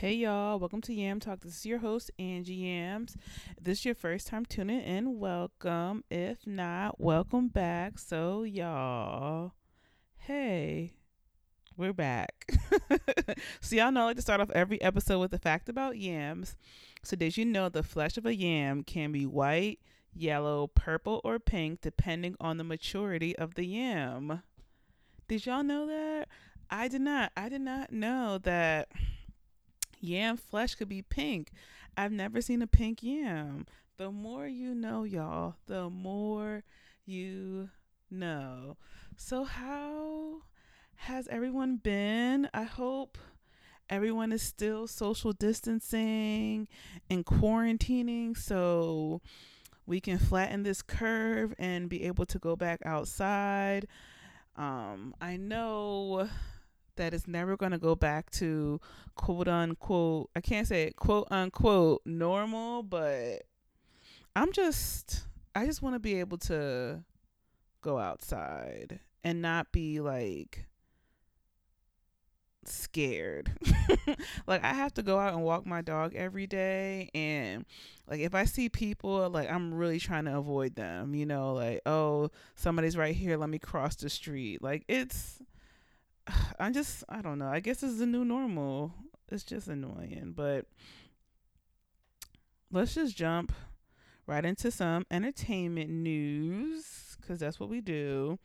Hey y'all, welcome to Yam Talk. This is your host, Angie Yams. If this is your first time tuning in, welcome. If not, welcome back. So, y'all, hey, we're back. so, y'all know I like to start off every episode with a fact about yams. So, did you know the flesh of a yam can be white, yellow, purple, or pink depending on the maturity of the yam? Did y'all know that? I did not. I did not know that yam flesh could be pink. I've never seen a pink yam. The more you know, y'all, the more you know. So, how has everyone been? I hope everyone is still social distancing and quarantining so we can flatten this curve and be able to go back outside. Um, I know that it's never going to go back to quote unquote, I can't say it, quote unquote normal, but I'm just, I just want to be able to go outside and not be like scared. like I have to go out and walk my dog every day and like if I see people like I'm really trying to avoid them, you know, like oh, somebody's right here, let me cross the street. Like it's I just I don't know. I guess it's the new normal. It's just annoying, but let's just jump right into some entertainment news cuz that's what we do.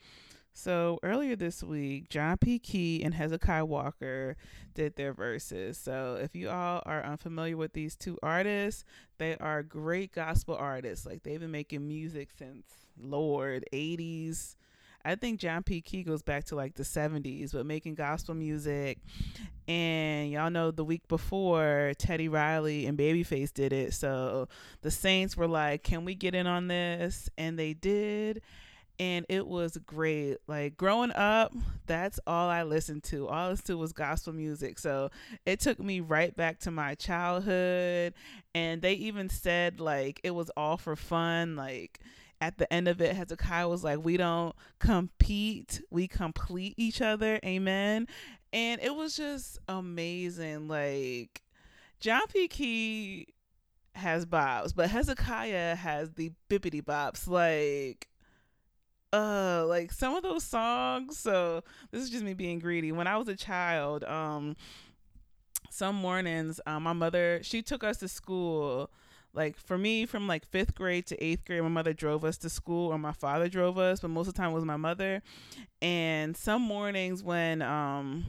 So earlier this week, John P. Kee and Hezekiah Walker did their verses. So if you all are unfamiliar with these two artists, they are great gospel artists. Like they've been making music since Lord 80s. I think John P. Kee goes back to like the 70s, but making gospel music. And y'all know the week before, Teddy Riley and Babyface did it. So the Saints were like, can we get in on this? And they did and it was great. Like growing up, that's all I listened to. All I listened to was gospel music. So it took me right back to my childhood. And they even said like it was all for fun. Like at the end of it, Hezekiah was like, We don't compete, we complete each other. Amen. And it was just amazing. Like John P. Kee has bobs, but Hezekiah has the bippity bops. Like uh like some of those songs so this is just me being greedy when i was a child um some mornings um, my mother she took us to school like for me from like fifth grade to eighth grade my mother drove us to school or my father drove us but most of the time was my mother and some mornings when um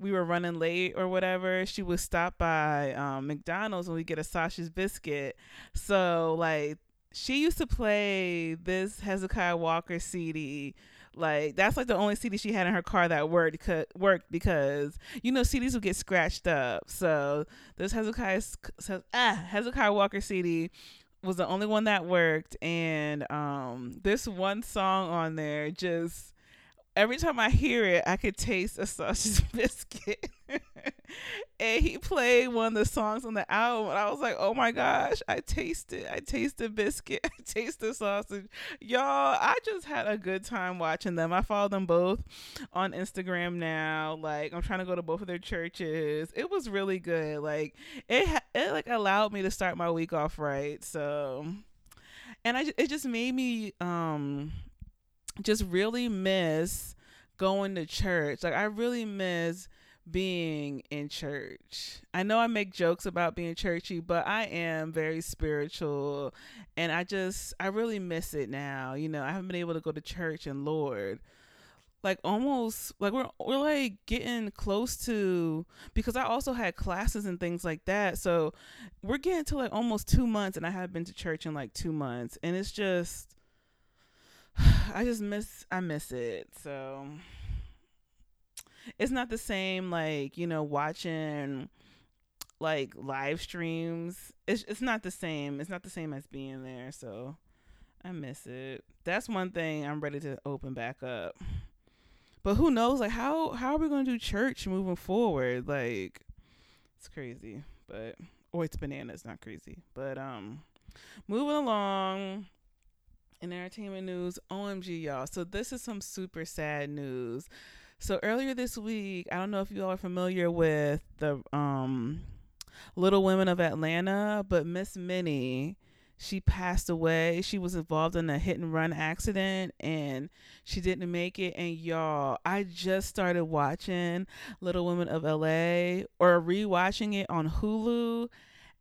we were running late or whatever, she would stop by um, McDonald's and we get a sausage biscuit. So like she used to play this Hezekiah Walker CD. Like that's like the only CD she had in her car that worked because worked because you know CDs would get scratched up. So this Hezekiah ah Hezekiah Walker CD was the only one that worked, and um this one song on there just every time I hear it, I could taste a sausage biscuit. and he played one of the songs on the album, and I was like, "Oh my gosh, I tasted! I tasted biscuit! I tasted sausage!" Y'all, I just had a good time watching them. I follow them both on Instagram now. Like, I'm trying to go to both of their churches. It was really good. Like, it it like allowed me to start my week off right. So, and I it just made me um just really miss going to church. Like I really miss being in church. I know I make jokes about being churchy, but I am very spiritual and I just I really miss it now. You know, I haven't been able to go to church and Lord like almost like we're we're like getting close to because I also had classes and things like that. So we're getting to like almost 2 months and I haven't been to church in like 2 months and it's just I just miss I miss it. So it's not the same like, you know, watching like live streams. It's it's not the same. It's not the same as being there. So I miss it. That's one thing I'm ready to open back up. But who knows like how how are we going to do church moving forward? Like it's crazy, but or it's bananas, not crazy. But um moving along in entertainment news, OMG, y'all. So this is some super sad news. So earlier this week, I don't know if you all are familiar with the um Little Women of Atlanta, but Miss Minnie, she passed away. She was involved in a hit and run accident and she didn't make it. And y'all, I just started watching Little Women of LA or rewatching it on Hulu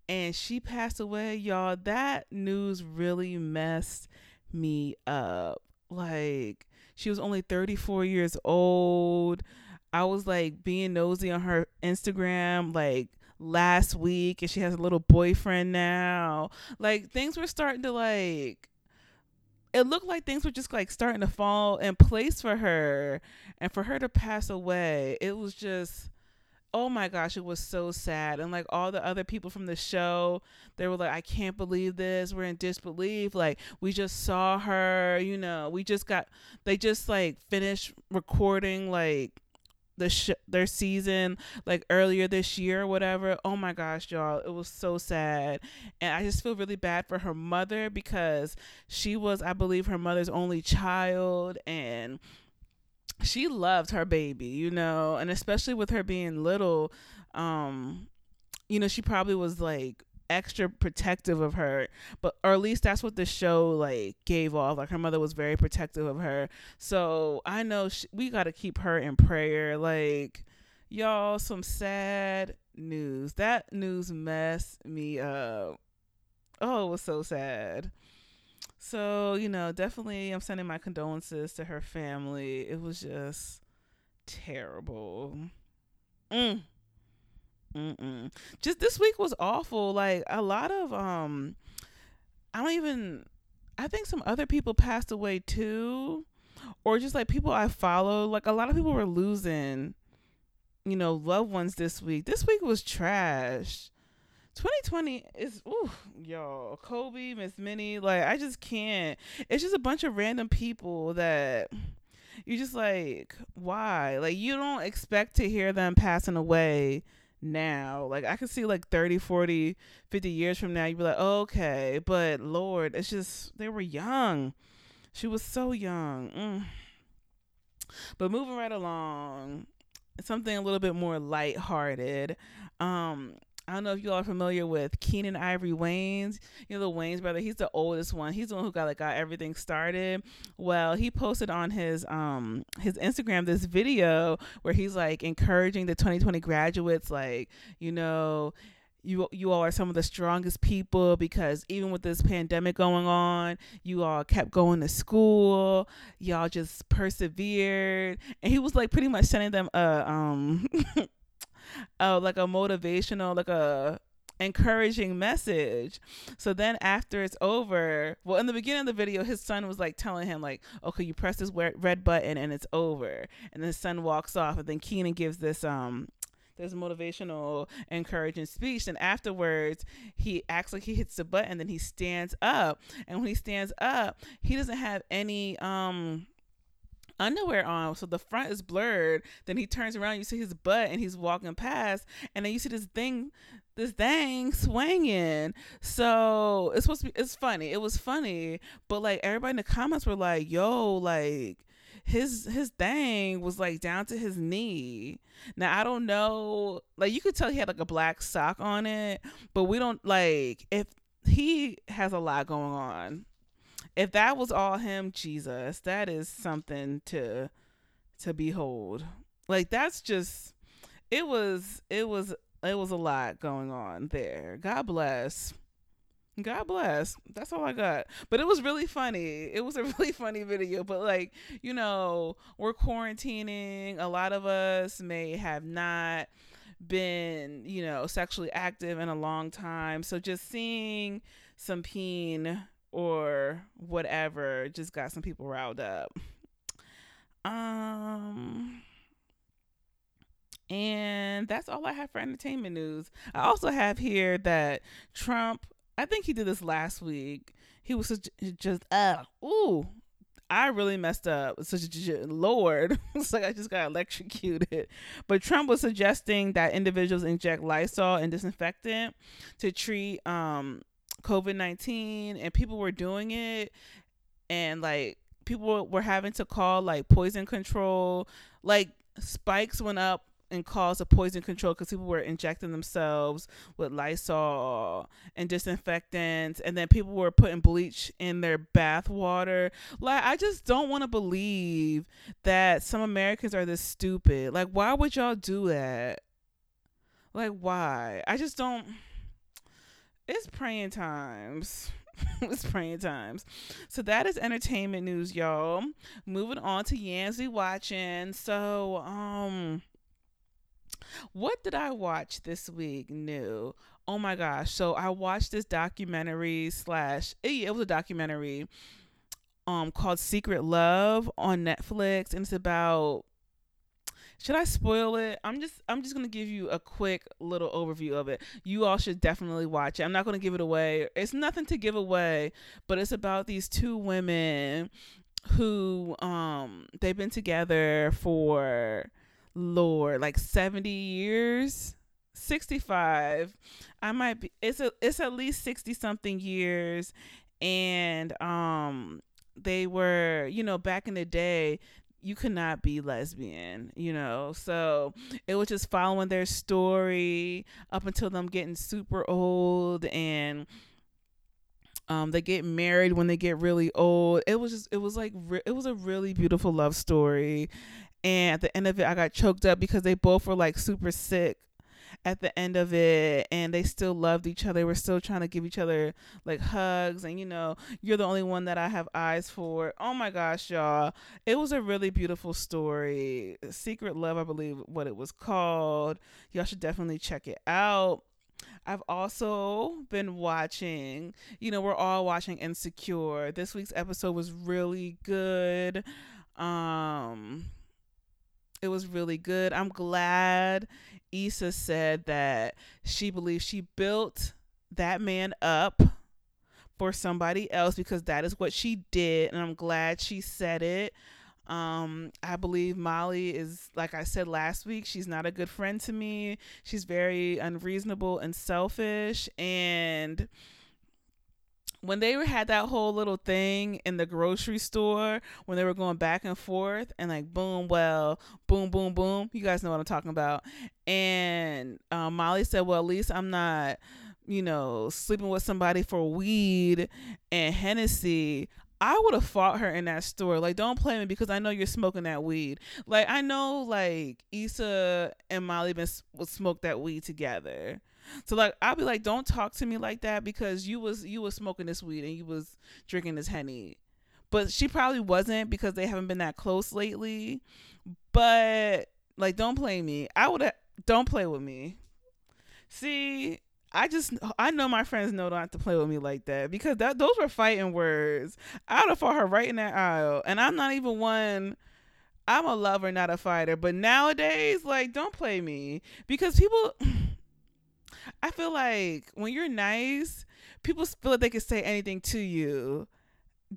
and she passed away, y'all. That news really messed me up. Like, she was only 34 years old. I was like being nosy on her Instagram, like last week and she has a little boyfriend now. Like things were starting to like it looked like things were just like starting to fall in place for her and for her to pass away. It was just oh my gosh, it was so sad. And like all the other people from the show, they were like, I can't believe this. We're in disbelief. Like, we just saw her, you know, we just got, they just like finished recording like the sh- their season like earlier this year or whatever. Oh my gosh, y'all, it was so sad. And I just feel really bad for her mother because she was I believe her mother's only child and she loved her baby, you know, and especially with her being little um you know, she probably was like extra protective of her but or at least that's what the show like gave off like her mother was very protective of her. So i know she, we got to keep her in prayer like y'all some sad news. That news messed me up. Oh it was so sad so you know definitely i'm sending my condolences to her family it was just terrible mm. Mm-mm. Just this week was awful. Like a lot of um, I don't even. I think some other people passed away too, or just like people I follow. Like a lot of people were losing, you know, loved ones this week. This week was trash. 2020 is ooh, y'all. Kobe, Miss Minnie, like I just can't. It's just a bunch of random people that you just like why? Like you don't expect to hear them passing away now. Like I can see like 30, 40, 50 years from now, you'd be like, oh, okay. But Lord, it's just, they were young. She was so young. Mm. But moving right along, something a little bit more lighthearted. Um, I don't know if you all are familiar with Keenen Ivory Wayans. You know the Waynes brother. He's the oldest one. He's the one who got like got everything started. Well, he posted on his um his Instagram this video where he's like encouraging the 2020 graduates, like you know you you all are some of the strongest people because even with this pandemic going on, you all kept going to school. Y'all just persevered, and he was like pretty much sending them a um uh, like a motivational, like a encouraging message. So then after it's over, well, in the beginning of the video, his son was like telling him like, "Okay, you press this red button and it's over." And then his son walks off, and then Keenen gives this um this motivational, encouraging speech. And afterwards, he acts like he hits the button, then he stands up. And when he stands up, he doesn't have any um underwear on, so the front is blurred. Then he turns around, you see his butt, and he's walking past, and then you see this thing, this thing swinging. So it's supposed to be. It's funny. It was funny, but like everybody in the comments were like, "Yo, like." his his thing was like down to his knee. Now I don't know, like you could tell he had like a black sock on it, but we don't like if he has a lot going on if that was all him, Jesus, that is something to to behold. Like that's just it was it was it was a lot going on there. God bless. God bless. That's all I got. But it was really funny. It was a really funny video. But like, you know, we're quarantining. A lot of us may have not been, you know, sexually active in a long time. So just seeing some peen or whatever just got some people riled up. Um and that's all I have for entertainment news. I also have here that Trump, I think he did this last week. He was just uh ooh, I really messed up. Such Lord, it's like I just got electrocuted. But Trump was suggesting that individuals inject Lysol and disinfectant to treat um COVID 19 and people were doing it and like people were having to call like poison control. Like spikes went up and caused a poison control because people were injecting themselves with Lysol and disinfectants, and then people were putting bleach in their bath water. Like, I just don't want to believe that some Americans are this stupid. Like, why would y'all do that? Like, why? I just don't. It's praying times. it's praying times. So that is entertainment news, y'all. Moving on to Yamsy watching. So, um, what did I watch this week new? Oh my gosh. So I watched this documentary slash it was a documentary um called Secret Love on Netflix and it's about should I spoil it? I'm just I'm just gonna give you a quick little overview of it. You all should definitely watch it. I'm not gonna give it away. It's nothing to give away, but it's about these two women who um they've been together for Lord, like 70 years, 65. I might be it's a it's at least 60 something years and um they were, you know, back in the day, you could not be lesbian, you know. So it was just following their story up until them getting super old and um, they get married when they get really old. It was just, it was like, re- it was a really beautiful love story. And at the end of it, I got choked up because they both were like super sick at the end of it and they still loved each other. They were still trying to give each other like hugs and you know, you're the only one that I have eyes for. Oh my gosh, y'all. It was a really beautiful story. Secret Love, I believe what it was called. Y'all should definitely check it out. I've also been watching, you know, we're all watching Insecure. This week's episode was really good. Um it was really good. I'm glad Issa said that she believes she built that man up for somebody else because that is what she did and I'm glad she said it. Um, I believe Molly is, like I said last week, she's not a good friend to me. She's very unreasonable and selfish. And when they had that whole little thing in the grocery store when they were going back and forth and like boom well boom boom boom you guys know what i'm talking about and um, molly said well at least i'm not you know sleeping with somebody for weed and hennessy I would have fought her in that store. Like, don't play me because I know you're smoking that weed. Like, I know like Issa and Molly been would smoke that weed together. So like I'll be like, don't talk to me like that because you was you was smoking this weed and you was drinking this henny. But she probably wasn't because they haven't been that close lately. But like don't play me. I would don't play with me. See, I just I know my friends know not to play with me like that because that those were fighting words. I would have fought her right in that aisle, and I'm not even one. I'm a lover, not a fighter. But nowadays, like, don't play me because people. I feel like when you're nice, people feel like they can say anything to you.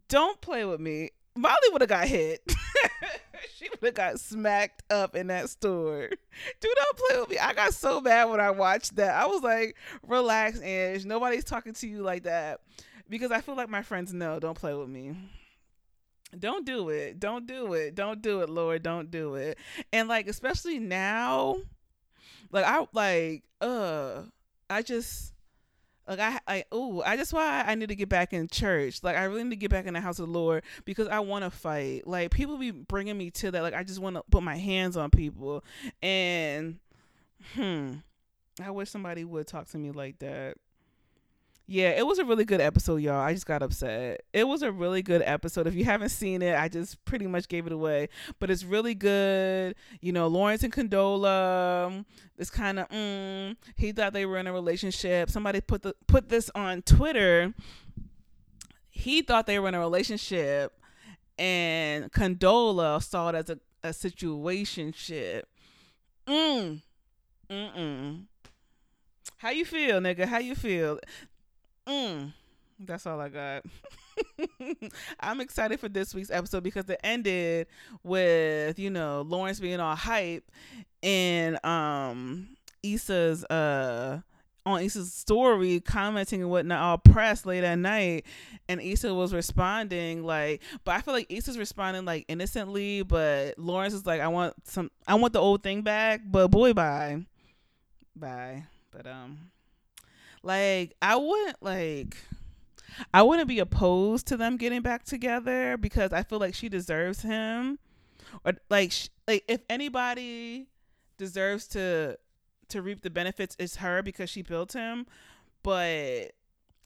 Don't play with me. Molly would have got hit. she would have got smacked up in that store. Dude, Do not play with me. I got so bad when I watched that. I was like, relax, Ange. Nobody's talking to you like that. Because I feel like my friends know, don't play with me. Don't do it. Don't do it. Don't do it, Lord. Don't do it. And like, especially now, like I like, uh I just like I I oh I just why I need to get back in church. Like I really need to get back in the house of the Lord because I want to fight. Like people be bringing me to that. Like I just want to put my hands on people, and hmm, I wish somebody would talk to me like that. Yeah, it was a really good episode, y'all. I just got upset. It was a really good episode. If you haven't seen it, I just pretty much gave it away. But it's really good. You know, Lawrence and Condola. It's kind of mm, he thought they were in a relationship. Somebody put the put this on Twitter. He thought they were in a relationship, and Condola saw it as a a situationship. Mm. Mm-mm. How you feel, nigga? How you feel? Mm, that's all I got. I'm excited for this week's episode because it ended with, you know, Lawrence being all hype and um Issa's uh on Issa's story commenting and whatnot all pressed late at night. And Issa was responding like but I feel like Issa's responding like innocently but Lawrence is like I want some I want the old thing back but boy bye. Bye. But um like I wouldn't like I wouldn't be opposed to them getting back together because I feel like she deserves him or like sh- like if anybody deserves to to reap the benefits is her because she built him. But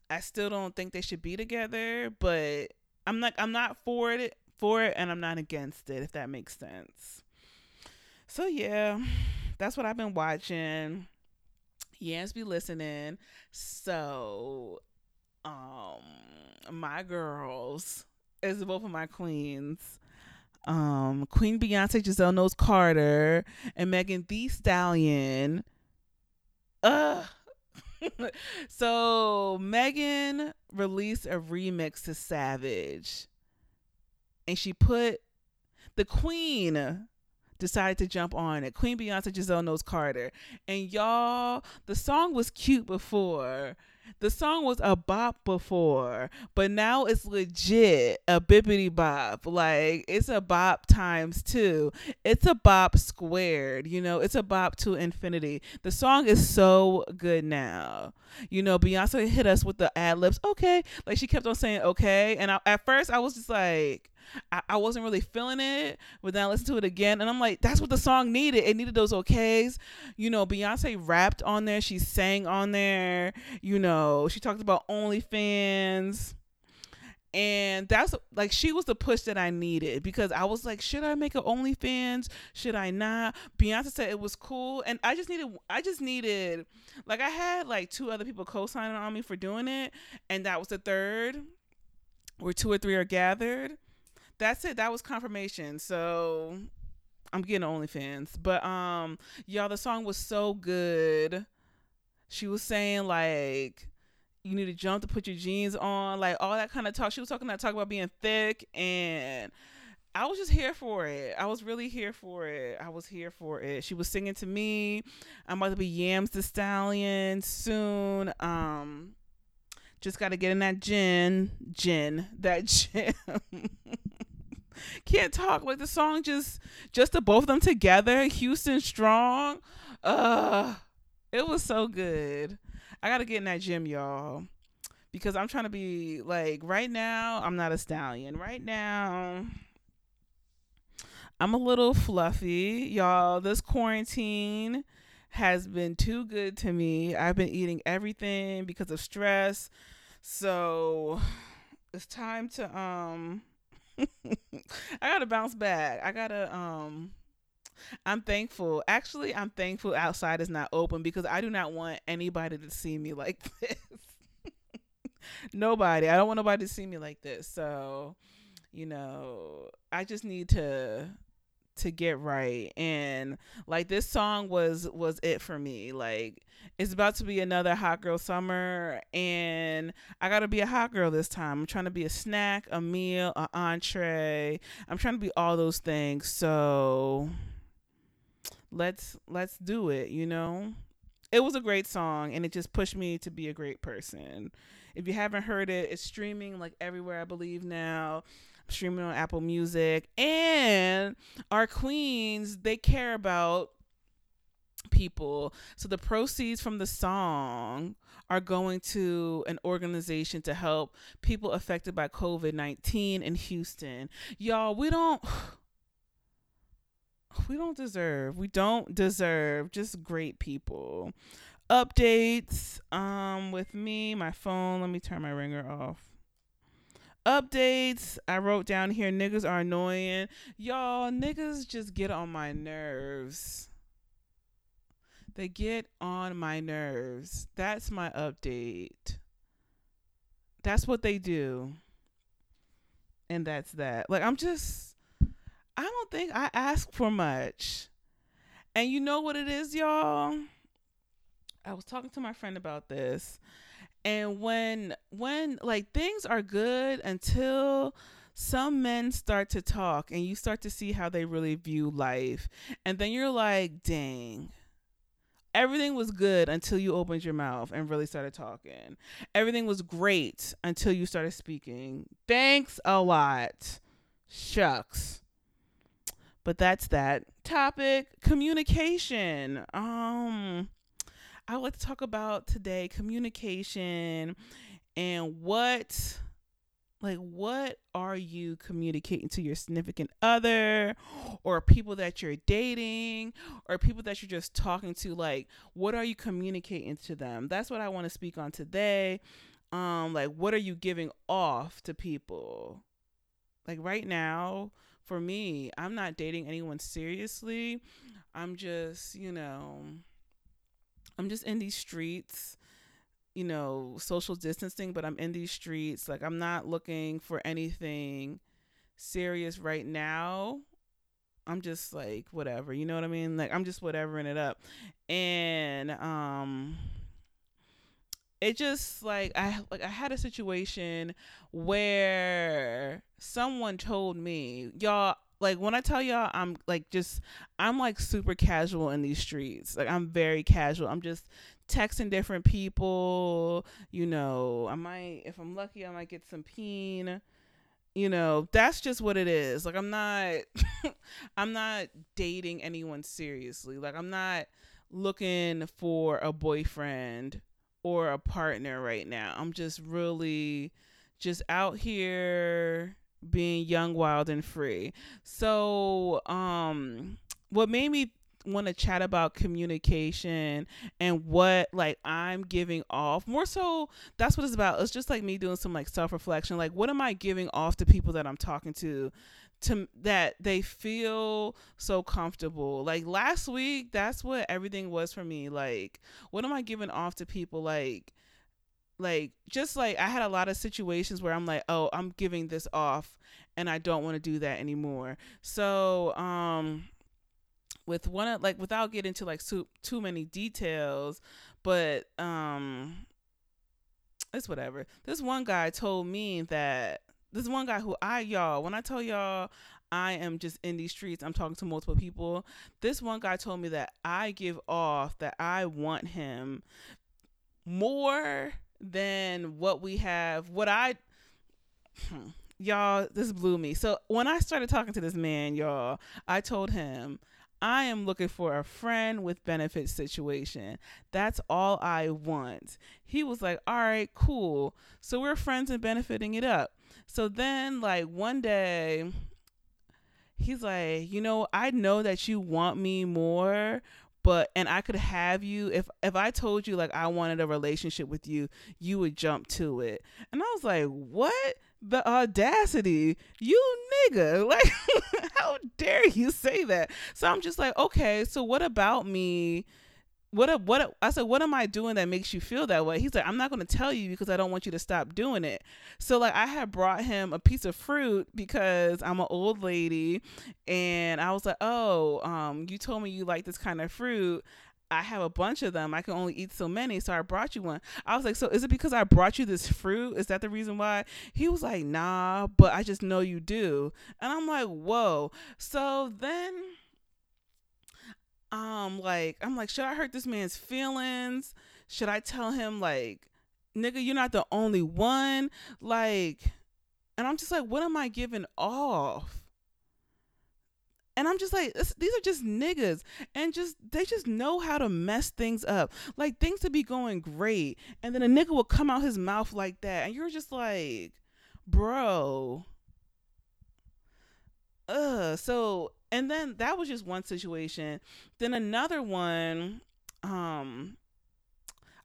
I still don't think they should be together. But I'm like I'm not for it for it and I'm not against it, if that makes sense. So yeah, that's what I've been watching. Yams be listening. So um my girls is both of my queens um Queen Beyonce Giselle Knowles Carter and Megan Thee Stallion Ugh. so Megan released a remix to Savage. And she put the Queen decided to jump on it. Queen Beyonce Giselle Knowles Carter. And y'all, the song was cute before. The song was a bop before, but now it's legit a bippity bop. Like it's a bop times two. It's a bop squared. You know, it's a bop to infinity. The song is so good now. You know, Beyonce hit us with the ad libs. Okay, like she kept on saying okay, and I, at first I was just like I, I wasn't really feeling it, but then I listened to it again and I'm like, that's what the song needed. It needed those okays. You know, Beyonce rapped on there, she sang on there, you know, she talked about OnlyFans. And that's like she was the push that I needed because I was like, should I make an OnlyFans? Should I not? Beyonce said it was cool, and I just needed, I just needed, like I had like two other people co-signing on me for doing it, and that was the third, where two or three are gathered that's it. That was confirmation. So I'm getting OnlyFans. But um, y'all, the song was so good. She was saying like you need to jump to put your jeans on, like all that kind of talk. She was talking that talk about being thick and I was just here for it. I was really here for it. I was here for it. She was singing to me. I'm about to be Yams the Stallion soon. Um just got to get in that gin, gin, that gym. Can't talk like the song just just the both of them together houston strong. Uh it was so good. I gotta get in that gym y'all because i'm trying to be like right now i'm not a stallion. Right now i'm a little fluffy. Y'all this quarantine has been too good to me. I've been eating everything because of stress. So it's time to um I gotta bounce back. I gotta um I'm thankful. Actually, I'm thankful outside is not open because I do not want anybody to see me like this. nobody. I don't want nobody to see me like this. So, you know, I just need to to get right and like this song was was it for me like it's about to be another hot girl summer and i gotta be a hot girl this time. I'm trying to be a snack a meal an entree. I'm trying to be all those things so let's let's do it you know? It was a great song and it just pushed me to be a great person. If you haven't heard it it's streaming like everywhere i believe now streaming on Apple Music. And our queens, they care about people. So the proceeds from the song are going to an organization to help people affected by COVID 19 in Houston. Y'all, we don't. We don't deserve. We don't deserve just great people. Updates um with me, my phone. Let me turn my ringer off updates. I wrote down here niggas are annoying. Y'all, niggas just get on my nerves. They get on my nerves. That's my update. That's what they do. And that's that. Like, I'm just, I don't think I ask for much. And you know what it is, y'all? I was talking to my friend about this and when when like things are good until some men start to talk and you start to see how they really view life and then you're like dang everything was good until you opened your mouth and really started talking. Everything was great until you started speaking. Thanks a lot. Shucks. But that's that topic communication. Um I would like to talk about today communication and what like what are you communicating to your significant other or people that you're dating or people that you're just talking to? Like what are you communicating to them? That's what i want to speak on today. Um like what are you giving off to people? Like right now for me i'm not dating anyone seriously. I'm just you know i'm just in these streets you know, social distancing, but I'm in these streets. Like, I'm not looking for anything serious right now. I'm just like, whatever, you know what I mean? Like, I'm just whatevering it up. And, um, it just like I like I had a situation where someone told me, y'all, like when I tell y'all I'm like just I'm like super casual in these streets. Like I'm very casual. I'm just texting different people. You know, I might, if I'm lucky, I might get some peen. You know, that's just what it is. Like I'm not, I'm not dating anyone seriously. Like I'm not looking for a boyfriend or a partner right now. I'm just really just out here being young, wild, and free. So, um, what made me want to chat about communication and what like I'm giving off. More so, that's what it's about. It's just like me doing some like self reflection. Like, what am I giving off to people that I'm talking to? to that they feel so comfortable. Like last week, that's what everything was for me. Like, what am I giving off to people? Like, like just like I had a lot of situations where I'm like, oh, I'm giving this off, and I don't want to do that anymore. So, um, with one of like without getting into like too too many details, but um it's whatever. This one guy told me that this one guy who I y'all when I tell y'all I am just in these streets, I'm talking to multiple people. This one guy told me that I give off that I want him more than what we have. What I y'all this blew me. So when I started talking to this man, y'all, I told him I am looking for a friend with benefits situation. That's all I want. He was like, All right, cool. So we're friends and benefiting it up. So then, like, one day, he's like, You know, I know that you want me more, but and I could have you if if I told you like I wanted a relationship with you, you would jump to it. And I was like, "What? The audacity. You nigga. Like how dare you say that?" So I'm just like, "Okay, so what about me what what I said what am I doing that makes you feel that way? He's like I'm not going to tell you because I don't want you to stop doing it. So like I had brought him a piece of fruit because I'm an old lady and I was like, "Oh, um you told me you like this kind of fruit. I have a bunch of them. I can only eat so many, so I brought you one." I was like, "So is it because I brought you this fruit? Is that the reason why?" He was like, "Nah, but I just know you do." And I'm like, "Whoa." So then um like I'm like, should I hurt this man's feelings? Should I tell him like, nigga, you're not the only one? Like and I'm just like, what am I giving off? And I'm just like, these are just niggas, and just they just know how to mess things up. Like things to be going great, and then a nigga will come out his mouth like that, and you're just like, bro. Ugh. So and then that was just one situation. Then another one, um,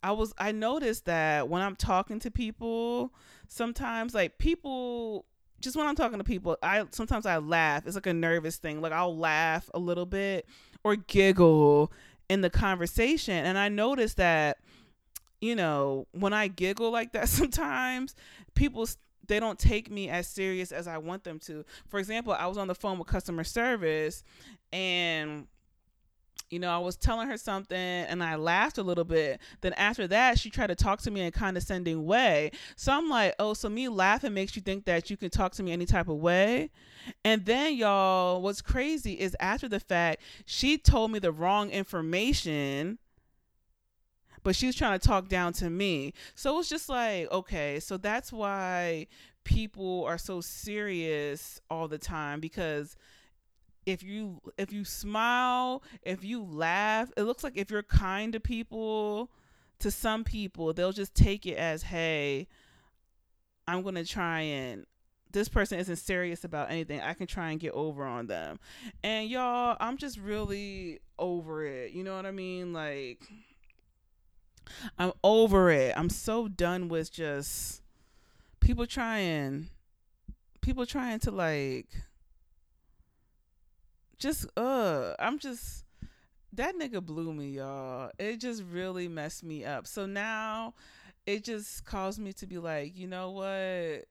I was I noticed that when I'm talking to people, sometimes like people just when I'm talking to people, I sometimes I laugh. It's like a nervous thing. Like I'll laugh a little bit or giggle in the conversation. And I noticed that, you know, when I giggle like that sometimes, people they don't take me as serious as I want them to. For example, I was on the phone with customer service and you know, I was telling her something and I laughed a little bit. Then after that, she tried to talk to me in a condescending way. So I'm like, oh, so me laughing makes you think that you can talk to me any type of way? And then, y'all, what's crazy is after the fact, she told me the wrong information but she's trying to talk down to me. So it's just like, okay, so that's why people are so serious all the time because if you if you smile, if you laugh, it looks like if you're kind to people, to some people, they'll just take it as, "Hey, I'm going to try and this person isn't serious about anything. I can try and get over on them." And y'all, I'm just really over it. You know what I mean? Like I'm over it. I'm so done with just people trying people trying to like just uh I'm just that nigga blew me, y'all. It just really messed me up. So now it just caused me to be like, you know what?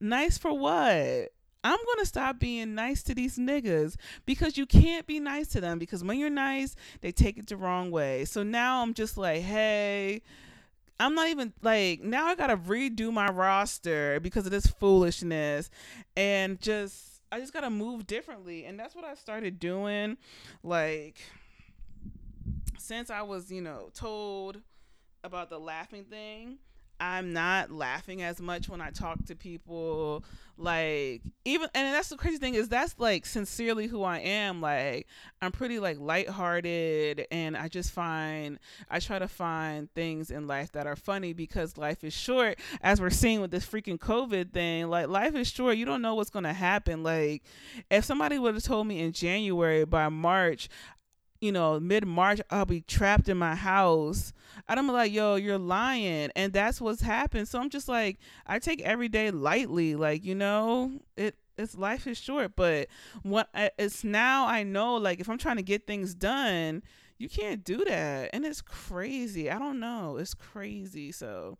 Nice for what? I'm going to stop being nice to these niggas because you can't be nice to them because when you're nice, they take it the wrong way. So now I'm just like, hey, I'm not even like now I got to redo my roster because of this foolishness and just I just got to move differently and that's what I started doing like since I was, you know, told about the laughing thing I'm not laughing as much when I talk to people. Like even and that's the crazy thing is that's like sincerely who I am. Like I'm pretty like lighthearted and I just find I try to find things in life that are funny because life is short as we're seeing with this freaking COVID thing. Like life is short. You don't know what's gonna happen. Like if somebody would have told me in January by March you know, mid March, I'll be trapped in my house. And I'm like, yo, you're lying. And that's what's happened. So I'm just like, I take every day lightly. Like, you know, it, it's life is short. But what it's now I know, like, if I'm trying to get things done, you can't do that. And it's crazy. I don't know. It's crazy. So,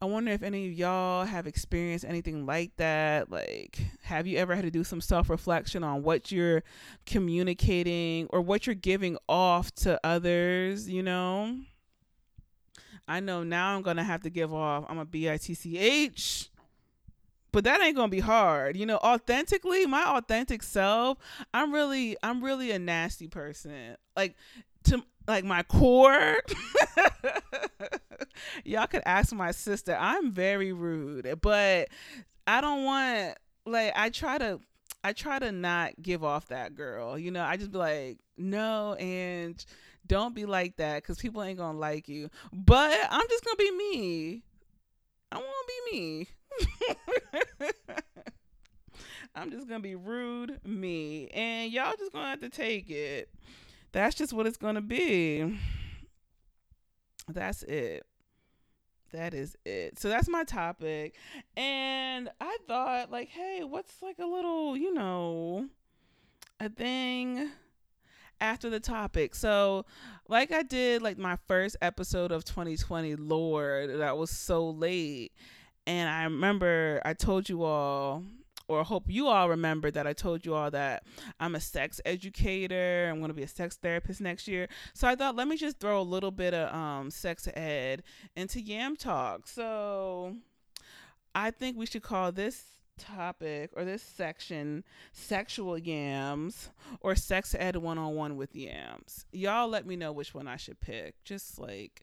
I wonder if any of y'all have experienced anything like that. Like, have you ever had to do some self reflection on what you're communicating or what you're giving off to others? You know, I know now I'm going to have to give off, I'm a a B I T C H. But that ain't gonna be hard, you know. Authentically, my authentic self, I'm really, I'm really a nasty person. Like to like my core y'all could ask my sister. I'm very rude but i don't want like i try to i try to not give off that girl you know? I just be like no and don't be like that because people ain't gonna like you. But i'm just gonna be me. I want to be me. I'm just gonna be rude me and y'all just gonna have to take it. That's just what it's gonna be. That's it. That is it. So that's my topic. And I thought, like, hey, what's like a little, you know, a thing after the topic. So, like I did like my first episode of 2020, Lord, that was so late. And I remember I told you all or hope you all remember that I told you all that I'm a sex educator. I'm going to be a sex therapist next year. So I thought, let me just throw a little bit of um, sex ed into Yam Talk. So I think we should call this topic or this section sexual yams or sex ed 101 with yams. Y'all let me know which one I should pick. Just like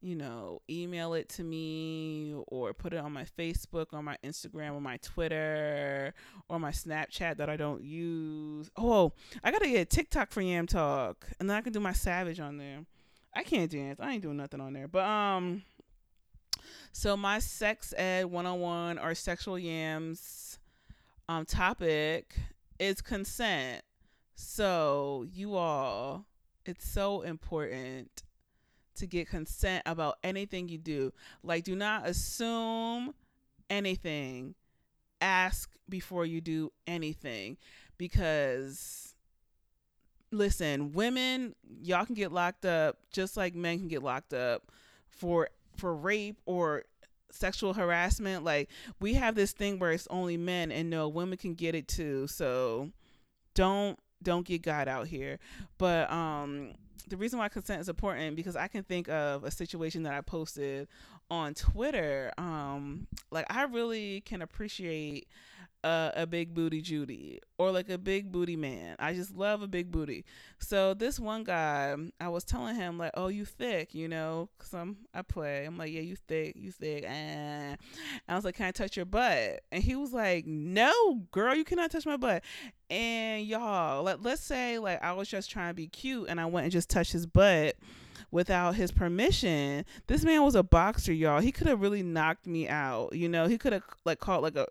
you know, email it to me or put it on my Facebook, on my Instagram, or my Twitter, or my Snapchat that I don't use. Oh, I gotta get TikTok for Yam Talk, and then I can do my Savage on there. I can't dance. I ain't doing nothing on there. But um, so my sex ed one on one or sexual yams um topic is consent. So you all, it's so important to get consent about anything you do. Like, do not assume anything. Ask before you do anything because listen, women, y'all can get locked up just like men can get locked up for for rape or sexual harassment. Like we have this thing where it's only men and no women can get it too. So don't don't get God out here. But um the reason why consent is important because I can think of a situation that I posted on Twitter. Um, like I really can appreciate a, a big booty Judy or like a big booty man. I just love a big booty. So this one guy, I was telling him like, "Oh, you thick," you know, cause I'm I play. I'm like, "Yeah, you thick, you thick." Eh. And I was like, "Can I touch your butt?" And he was like, "No, girl, you cannot touch my butt." And y'all, let let's say like I was just trying to be cute and I went and just touched his butt without his permission. This man was a boxer, y'all. He could have really knocked me out. You know, he could have like caught like a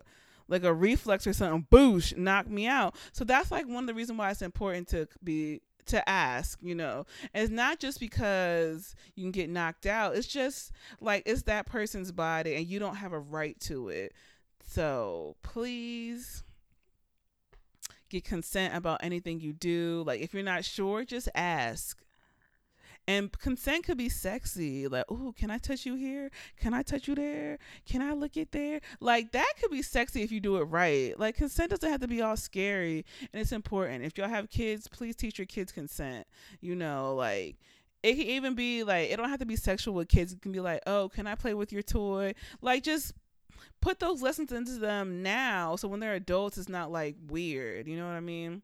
like a reflex or something, boosh, knock me out. So that's like one of the reasons why it's important to be to ask, you know. And it's not just because you can get knocked out. It's just like it's that person's body and you don't have a right to it. So please get consent about anything you do. Like if you're not sure, just ask. And consent could be sexy. Like, oh, can I touch you here? Can I touch you there? Can I look it there? Like that could be sexy if you do it right. Like consent doesn't have to be all scary and it's important. If y'all have kids, please teach your kids consent. You know, like it can even be like it don't have to be sexual with kids. It can be like, oh, can I play with your toy? Like just put those lessons into them now so when they're adults it's not like weird. You know what I mean?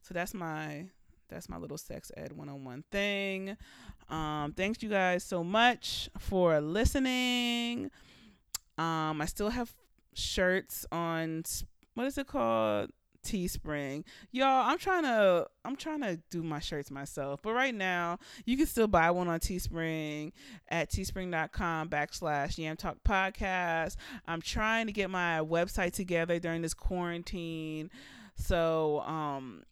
So that's my that's my little sex ed 101 thing. Um, thanks you guys so much for listening. Um, I still have shirts on what is it called? Teespring. Y'all, I'm trying to I'm trying to do my shirts myself. But right now, you can still buy one on Teespring at teespring.com backslash Yam Talk Podcast. I'm trying to get my website together during this quarantine. So um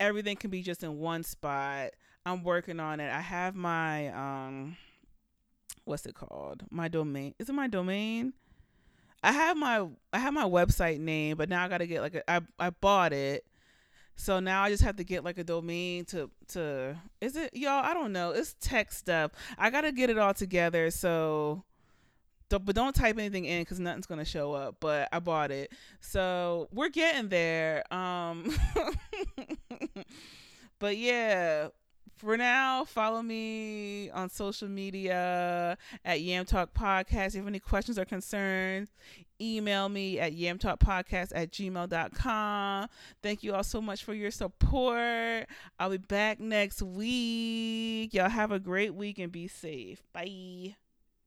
everything can be just in one spot. I'm working on it. I have my um what's it called? My domain. Is it my domain? I have my I have my website name, but now I got to get like a, I I bought it. So now I just have to get like a domain to to is it y'all? I don't know. It's tech stuff. I got to get it all together. So don't, but don't type anything in because nothing's gonna show up. But I bought it, so we're getting there. Um, but yeah, for now, follow me on social media at Yam Talk Podcast. If you have any questions or concerns, email me at yamtalkpodcast at gmail.com. Thank you all so much for your support. I'll be back next week. Y'all have a great week and be safe. Bye.